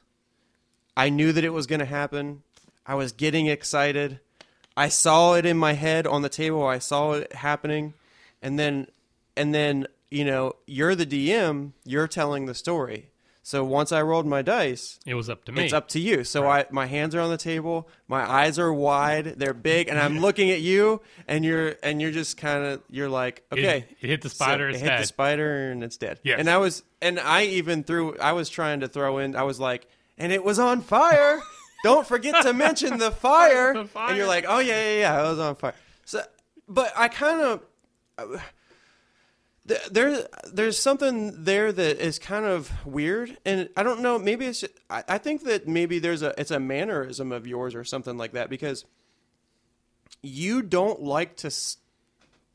I knew that it was going to happen. I was getting excited. I saw it in my head on the table. I saw it happening. And then and then, you know, you're the DM, you're telling the story. So once I rolled my dice, it was up to me. it's up to you. So I, my hands are on the table, my eyes are wide, they're big, and I'm looking at you, and you're and you're just kind of you're like, okay, it hit the So spider, it it's hit the spider, and it's dead. Yes. And I was, and I even threw, I was trying to throw in, I was like, and it was on fire. Don't forget to mention the fire. The fire. And you're like, oh yeah, yeah, yeah, it was on fire. So, but I kind of. Uh, there there's something there that is kind of weird and i don't know maybe it's I, I think that maybe there's a it's a mannerism of yours or something like that because you don't like to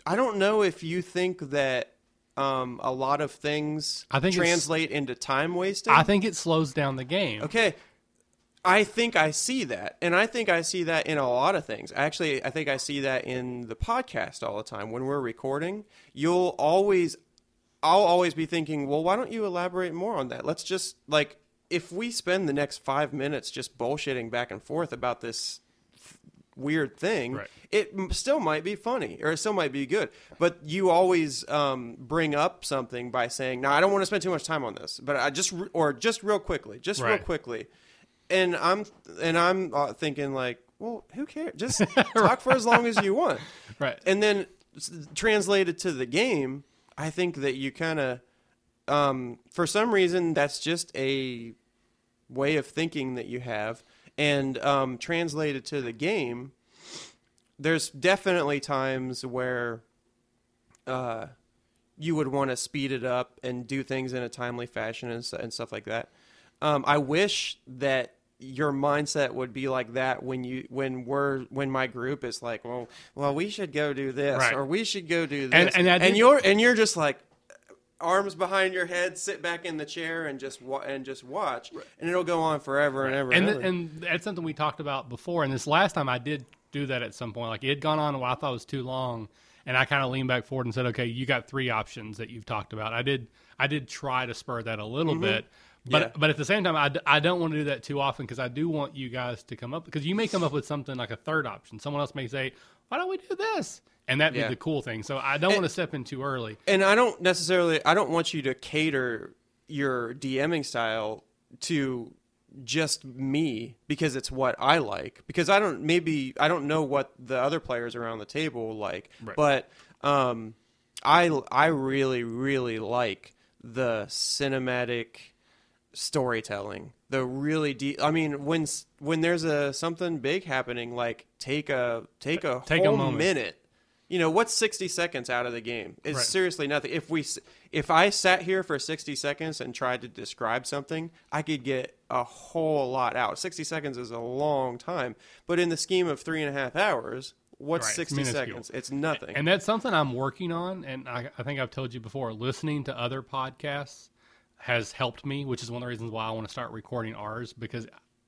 i don't know if you think that um, a lot of things I think translate into time wasting I think it slows down the game. Okay. I think I see that. And I think I see that in a lot of things. Actually, I think I see that in the podcast all the time. When we're recording, you'll always I'll always be thinking, "Well, why don't you elaborate more on that? Let's just like if we spend the next 5 minutes just bullshitting back and forth about this weird thing, Right. it m- still might be funny or it still might be good. But you always um, bring up something by saying, "No, I don't want to spend too much time on this." But I just re- or just real quickly, just real quickly, and I'm and I'm uh, thinking like, well, who cares? Just talk for as long as you want. Right. And then translated to the game, I think that you kind of, um, for some reason, that's just a way of thinking that you have, and um, translated to the game, there's definitely times where uh, you would want to speed it up and do things in a timely fashion and, and stuff like that. Um, I wish that your mindset would be like that when you when we're when my group is like, well, well, we should go do this Right. or we should go do And- this, and I did- you're and you're just like arms behind your head, sit back in the chair and just wa- and just watch, and it'll go on forever and ever. and And, th- ever. and that's something we talked about before. And this last time I did do that at some point. Like it had gone on, while I thought it was too long, and I kind of leaned back forward and said, "Okay, you got three options that you've talked about." I did, I did try to spur that a little mm-hmm. bit, but. Yeah. but at the same time, I, d- I don't want to do that too often because I do want you guys to come up because you may come up with something like a third option. Someone else may say, "Why don't we do this?" And that'd Yeah. be the cool thing. So I don't want to step in too early. and I don't necessarily I don't want you to cater your DMing style to just me because it's what I like because I don't maybe I don't know what the other players around the table like Right. but um I I really really like the cinematic storytelling the really deep i mean when when there's a something big happening like take a take a Take a whole moment. minute you know what's 60 seconds out of the game it's Right. seriously nothing if we if i sat here for 60 seconds and tried to describe something i could get a whole lot out 60 seconds is a long time but in the scheme of three and a half hours what's Right, 60 minuscule. seconds it's nothing And that's something I'm working on. And I, I think I've told you before, listening to other podcasts has helped me, which is one of the reasons why I want to start recording ours because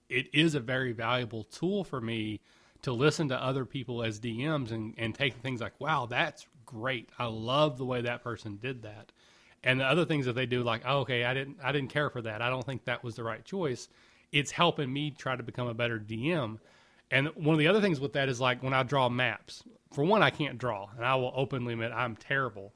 it is a very valuable tool for me to listen to other people as DMs and, and take things like, wow, that's great. I love the way that person did that. And the other things that they do, like, oh, okay, I didn't, I didn't care for that. I don't think that was the right choice. It's helping me try to become a better DM. And one of the other things with that is like when I draw maps. For one, I can't draw, and I will openly admit I'm terrible.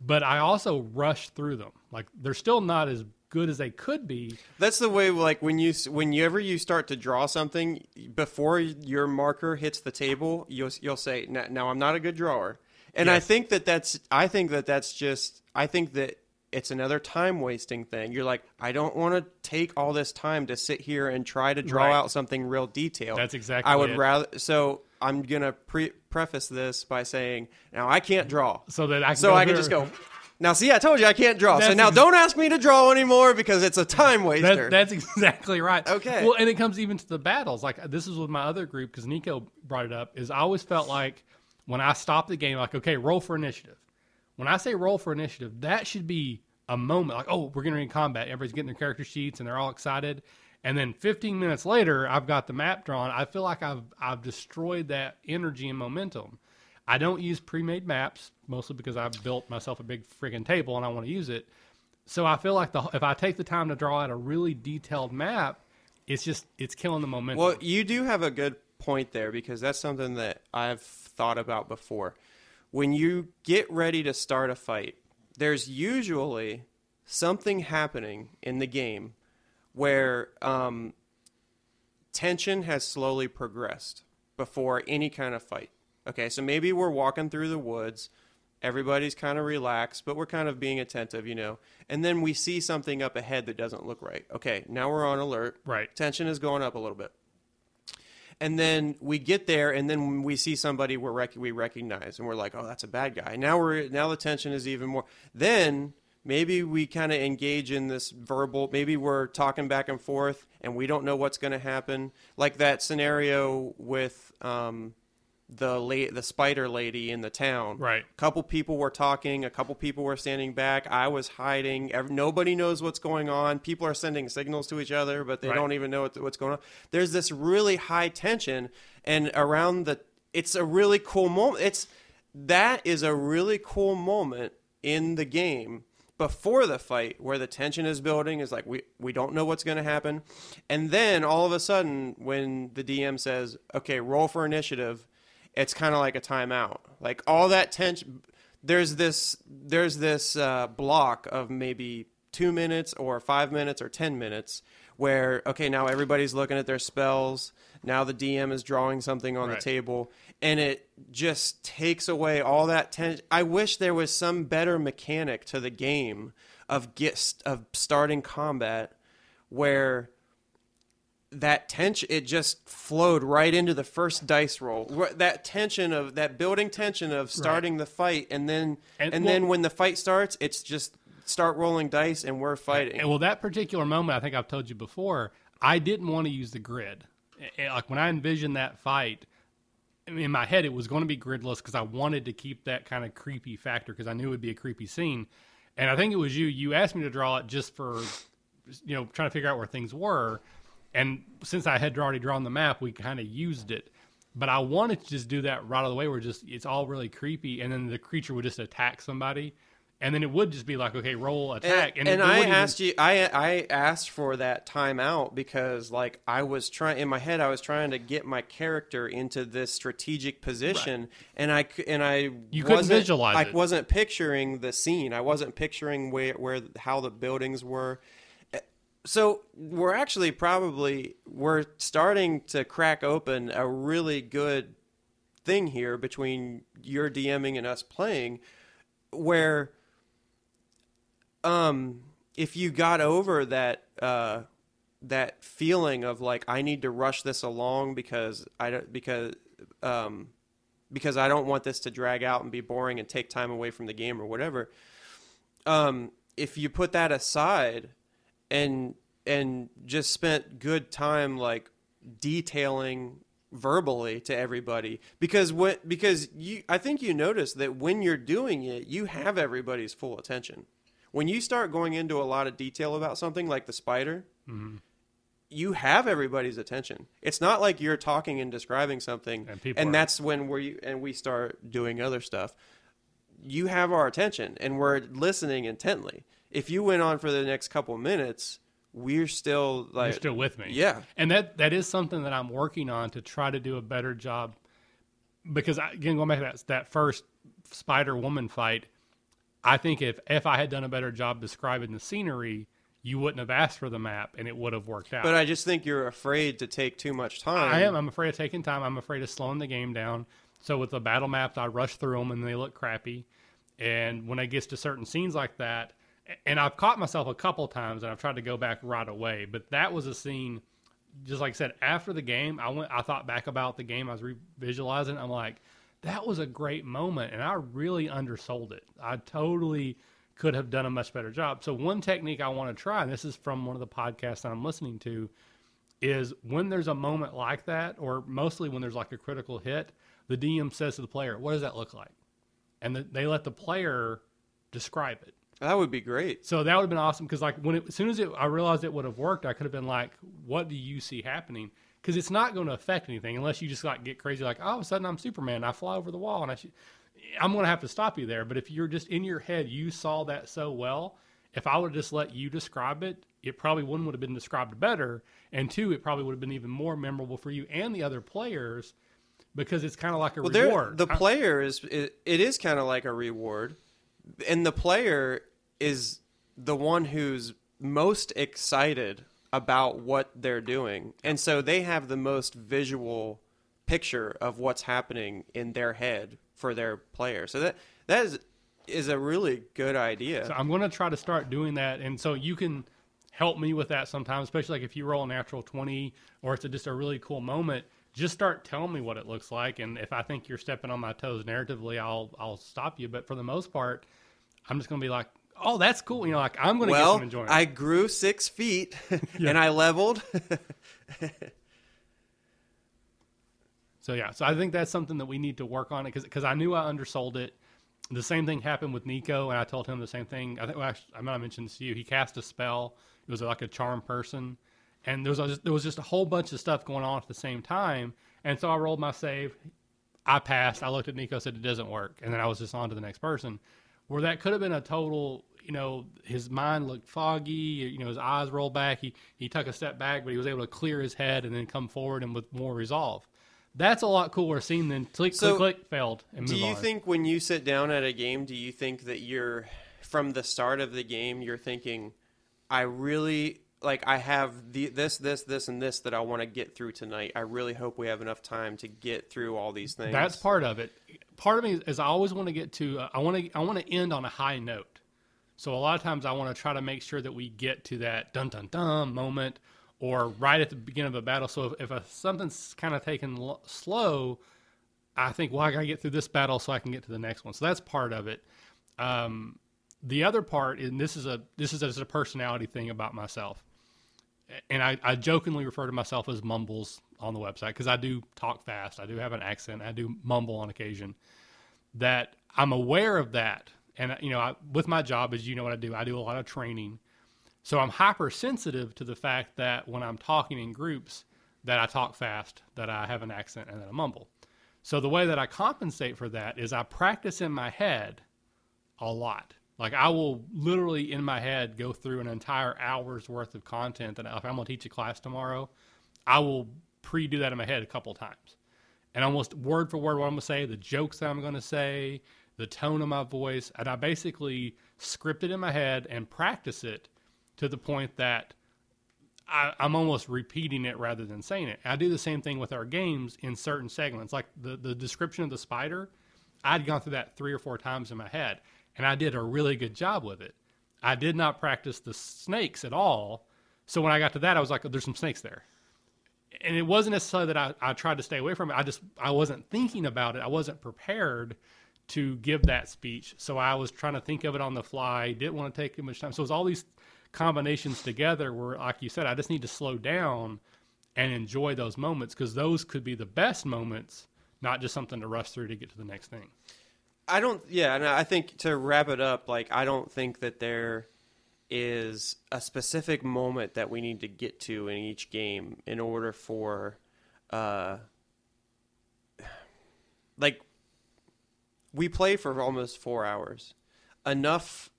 But I also rush through them. Like they're still not as good as they could be. That's the way, like when you whenever you start to draw something before your marker hits the table, you'll you'll say, "Now, now I'm not a good drawer," and I think that that's I think that that's just I think that it's another time wasting thing. You're like, I don't want to take all this time to sit here and try to draw Right. out something real detailed. That's exactly I would it. rather. So I'm gonna pre- preface this by saying, now I can't draw, So that I can so I can just go. Now, see, I told you I can't draw. so now ex- don't ask me to draw anymore because it's a time waster. That, that's exactly right. Okay. Well, and it comes even to the battles. Like this is with my other group because Nico brought it up. Is I always felt like when I stopped the game, like okay, roll for initiative. When I say roll for initiative, that should be a moment like oh we're getting in combat. Everybody's getting their character sheets and they're all excited. And then 15 minutes later, I've got the map drawn. I feel like I've I've destroyed that energy and momentum. I don't use pre-made maps mostly because I've built myself a big friggin' table and I want to use it. So I feel like the if I take the time to draw out a really detailed map, it's just it's killing the momentum. Well, you do have a good point there because that's something that I've thought about before. When you get ready to start a fight, there's usually something happening in the game where um, tension has slowly progressed before any kind of fight. Okay, so maybe we're walking through the woods, everybody's kind of relaxed, but we're kind of being attentive, you know, and then we see something up ahead that doesn't look right. Okay, now we're on alert. Right. Tension is going up a little bit. And then we get there, and then we see somebody we're rec- we recognize, and we're like, "Oh, that's a bad guy." Now we're now the tension is even more. Then maybe we kind of engage in this verbal. Maybe we're talking back and forth, and we don't know what's going to happen. Like that scenario with um, the la- the spider lady in the town. Right. A couple people were talking. A couple people were standing back. I was hiding. Ev- nobody knows what's going on. People are sending signals to each other, but they Right. don't even know what, what's going on. There's this really high tension, and around the, it's a really cool moment. It's that is a really cool moment in the game before the fight where the tension is building is like we we don't know what's going to happen. And then all of a sudden when the DM says okay roll for initiative it's kind of like a timeout. Like all that tension there's this there's this uh, block of maybe two minutes or five minutes or ten minutes where okay now everybody's looking at their spells. Now the dm is drawing something on Right. the table and it just takes away all that tension i wish there was some better mechanic to the game of get of starting combat where that tension it just flowed right into the first dice roll. That tension of that building tension of starting the fight and then And- and, well- then when the fight starts it's just start rolling dice and we're fighting. And well, that particular moment, I think I've told you before, I didn't want to use the grid. Like when I envisioned that fight, in my head, it was going to be gridless because I wanted to keep that kind of creepy factor because I knew it would be a creepy scene. And I think it was you. You asked me to draw it just for, you know, trying to figure out where things were. And since I had already drawn the map, we kind of used it. But I wanted to just do that right out of the way where just it's all really creepy, and then the creature would just attack somebody, and then it would just be like, okay, roll attack. And, it and I wouldn't even- asked you, I I asked for that timeout because like I was trying in my head, I was trying to get my character into this strategic position, and I and I You couldn't visualize I it. wasn't picturing the scene. I wasn't picturing where where how the buildings were. Eh, So we're actually probably we're starting to crack open a really good thing here between your DMing and us playing, where um if you got over that uh, that feeling of like I need to rush this along because I don't because um, because I don't want this to drag out and be boring and take time away from the game or whatever. Um, if you put that aside and and just spent good time like detailing verbally to everybody because what because you I think you notice that when you're doing it you have everybody's full attention. When you start going into a lot of detail about something like the spider, mm-hmm. you have everybody's attention. It's not like you're talking and describing something And and, that's when we and we start doing other stuff. You have our attention and we're listening intently. If you went on for the next couple minutes, we're still like You're still with me. Yeah. And that that is something that I'm working on to try to do a better job. Because I, again, going back to that that first Spider Woman fight, I think if if I had done a better job describing the scenery, you wouldn't have asked for the map, and it would have worked out. But I just think you're afraid to take too much time. I am. I'm afraid of taking time. I'm afraid of slowing the game down. So with the battle maps, I rush through them and they look crappy. And when it gets to certain scenes like that, and I've caught myself a couple times and I've tried to go back right away, but that was a scene. Just like I said, after the game, I went. I thought back about the game. I was revisualizing. I'm like, that was a great moment, and I really undersold it. I totally could have done a much better job. So one technique I want to try, and this is from one of the podcasts that I'm listening to, is when there's a moment like that, or mostly when there's like a critical hit, the DM says to the player, "What does that look like?" And the, they let the player describe it. That would be great. So that would have been awesome because like when it, as soon as it, I realized it would have worked, I could have been like, "What do you see happening?" Because it's not going to affect anything unless you just like get crazy, like, "All of a sudden I'm Superman, I fly over the wall," and I should, I'm going to have to stop you there. But if you're just in your head, you saw that so well. If I would have just let you describe it, it probably one would have been described better, and two, it probably would have been even more memorable for you and the other players because it's kind of like a Well, reward. the I- player is it, it is kind of like a reward, and the player is the one who's most excited about what they're doing, and so they have the most visual picture of what's happening in their head for their player. So that that is is a really good idea. So I'm going to try to start doing that, and so you can help me with that sometimes, especially like if you roll a natural twenty or it's a, just a really cool moment. Just start telling me what it looks like, and if I think you're stepping on my toes narratively, I'll I'll stop you. But for the most part, I'm just going to be like, "Oh, that's cool," you know, like I'm going to get some enjoyment. I grew six feet Yeah. and I leveled. So yeah, so I think that's something that we need to work on it because I knew I undersold it. The same thing happened with Nico, and I told him the same thing. I think well, actually, I might have mentioned this to you. He cast a spell. It was like a charm person, and there was a, there was just a whole bunch of stuff going on at the same time. And so I rolled my save. I passed. I looked at Nico, said it doesn't work, and then I was just on to the next person. Where that could have been a total, you know, his mind looked foggy. You know, his eyes rolled back. He he took a step back, but he was able to clear his head and then come forward and with more resolve. That's a lot cooler scene than click So, click click failed and Do you on. think when you sit down at a game, do you think that you're from the start of the game, you're thinking, I really like I have the this this this and this that I want to get through tonight. I really hope we have enough time to get through all these things. That's part of it. Part of me is I always want to get to. Uh, I want to. I want to end on a high note. So a lot of times I want to try to make sure that we get to that dun dun dun moment, or right at the beginning of a battle. So if, if a, something's kind of taken l- slow, I think, well, I got to get through this battle so I can get to the next one. So that's part of it. Um, the other part, and this is a this is just a personality thing about myself, and I, I jokingly refer to myself as mumbles on the website because I do talk fast. I do have an accent. I do mumble on occasion. That I'm aware of that, and you know, I, with my job, as you know what I do, I do a lot of training. So I'm hypersensitive to the fact that when I'm talking in groups, that I talk fast, that I have an accent, and that I mumble. So the way that I compensate for that is I practice in my head a lot. Like I will literally in my head go through an entire hour's worth of content that if I'm going to teach a class tomorrow, I will pre-do that in my head a couple times. And almost word for word what I'm going to say, the jokes that I'm going to say, the tone of my voice, and I basically script it in my head and practice it to the point that I, I'm almost repeating it rather than saying it. I do the same thing with our games in certain segments, like the the description of the spider. I'd gone through that three or four times in my head, and I did a really good job with it. I did not practice the snakes at all. So when I got to that, I was like, oh, "There's some snakes there," and it wasn't necessarily that I, I tried to stay away from it. I just I wasn't thinking about it. I wasn't prepared to give that speech, so I was trying to think of it on the fly. Didn't want to take too much time. So it was all these combinations together where, like you said, I just need to slow down and enjoy those moments because those could be the best moments, not just something to rush through to get to the next thing. I don't. Yeah, and I think to wrap it up, like I don't think that there is a specific moment that we need to get to in each game in order for, uh, like, we play for almost four hours. Enough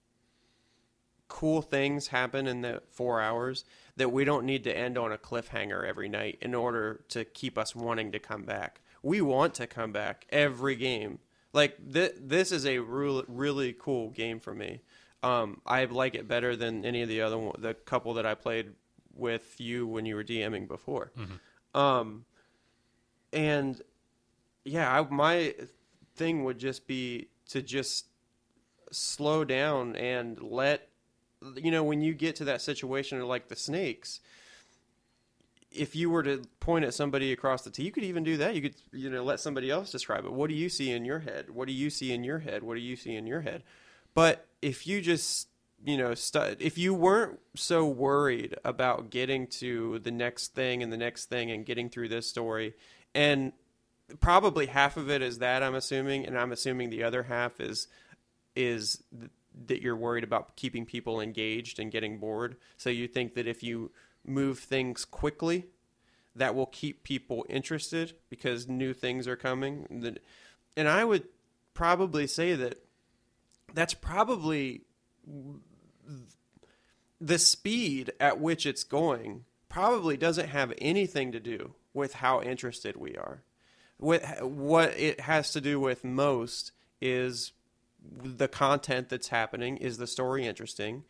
cool things happen in the four hours that we don't need to end on a cliffhanger every night in order to keep us wanting to come back. We want to come back every game. Like th- this is a really really cool game for me. Um, I like it better than any of the other one, the couple that I played with you when you were DMing before. Um, and yeah, I, my thing would just be to just slow down and let you know when you get to that situation like the snakes if you were to point at somebody across the T, you could even do that. You could, you know, let somebody else describe it. What do you see in your head? What do you see in your head? What do you see in your head? But if you just, you know, stu- if you weren't so worried about getting to the next thing and the next thing and getting through this story, and probably half of it is that I'm assuming, and I'm assuming the other half is is th- that you're worried about keeping people engaged and getting bored. So you think that if you move things quickly, that will keep people interested because new things are coming. And I would probably say that that's probably the speed at which it's going probably doesn't have anything to do with how interested we are. What what it has to do with most is the content that's happening. Is the story interesting?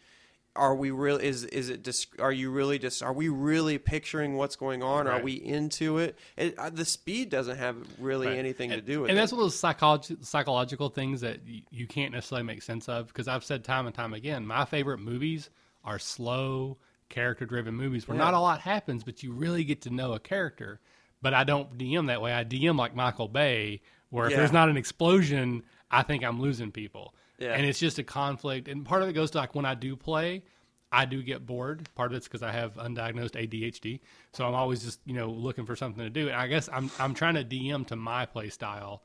Are we real? Is is it? Dis, are you really just? Are we really picturing what's going on? Are we into it? it uh, the speed doesn't have really Right. anything to do with it. and it. that's one of those psychology, psychological things that y- you can't necessarily make sense of because I've said time and time again, my favorite movies are slow, character driven movies where not a lot happens, but you really get to know a character. But I don't DM that way. I DM like Michael Bay, where if Yeah. there's not an explosion, I think I'm losing people. Yeah. And it's just a conflict. And part of it goes to like when I do play, I do get bored. Part of it's because I have undiagnosed ADHD, so I'm always just you know looking for something to do. And I guess I'm I'm trying to DM to my play style.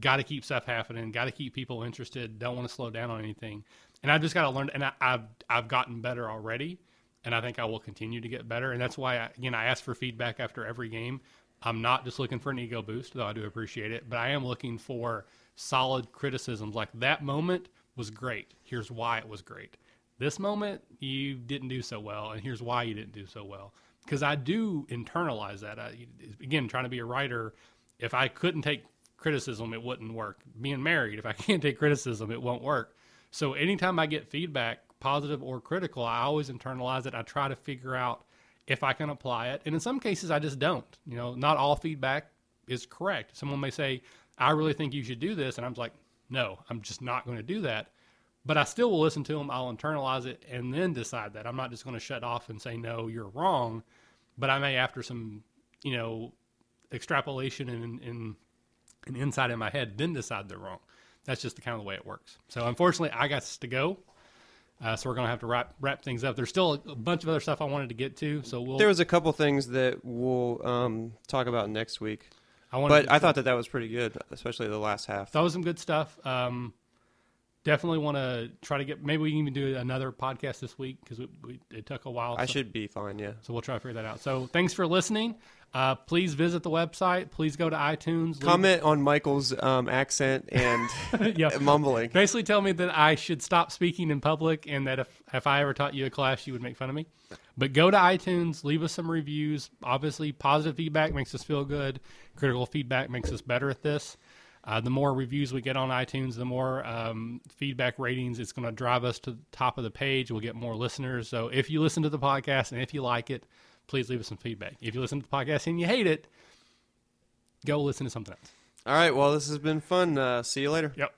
Got to keep stuff happening. Got to keep people interested. Don't want to slow down on anything. And I've just got to learn. And I, I've I've gotten better already, and I think I will continue to get better. And that's why I, again I ask for feedback after every game. I'm not just looking for an ego boost, though I do appreciate it, but I am looking for solid criticisms. Like that moment was great. Here's why it was great. This moment you didn't do so well, and here's why you didn't do so well. Because I do internalize that. I, again, trying to be a writer, if I couldn't take criticism, it wouldn't work. Being married, if I can't take criticism, it won't work. So anytime I get feedback, positive or critical, I always internalize it. I try to figure out if I can apply it. And in some cases, I just don't. You know, not all feedback is correct. Someone may say, I really think you should do this. And I'm like, no, I'm just not going to do that. But I still will listen to them. I'll internalize it and then decide that. I'm not just going to shut off and say, no, you're wrong. But I may, after some, you know, extrapolation and, and, and insight in my head, then decide they're wrong. That's just the kind of the way it works. So unfortunately, I got to go. Uh, so we're going to have to wrap wrap things up. There's still a bunch of other stuff I wanted to get to. So we'll. there was a couple things that we'll um, talk about next week, I wanted but I thought that that was pretty good, especially the last half. that was some good stuff. Um, definitely want to try to get. Maybe we can even do another podcast this week because we, we, it took a while. I so, should be fine, yeah. So we'll try to figure that out. So thanks for listening. Uh, please visit the website. Please go to iTunes. leave- Comment on Michael's um, accent and yeah. mumbling. Basically, tell me that I should stop speaking in public, and that if if I ever taught you a class, you would make fun of me. But go to iTunes, leave us some reviews. Obviously, positive feedback makes us feel good. Critical feedback makes us better at this. Uh, the more reviews we get on iTunes, the more um, feedback ratings it's going to drive us to the top of the page. We'll get more listeners. So if you listen to the podcast and if you like it, please leave us some feedback. If you listen to the podcast and you hate it, go listen to something else. All right, well, this has been fun. Uh, see you later. Yep.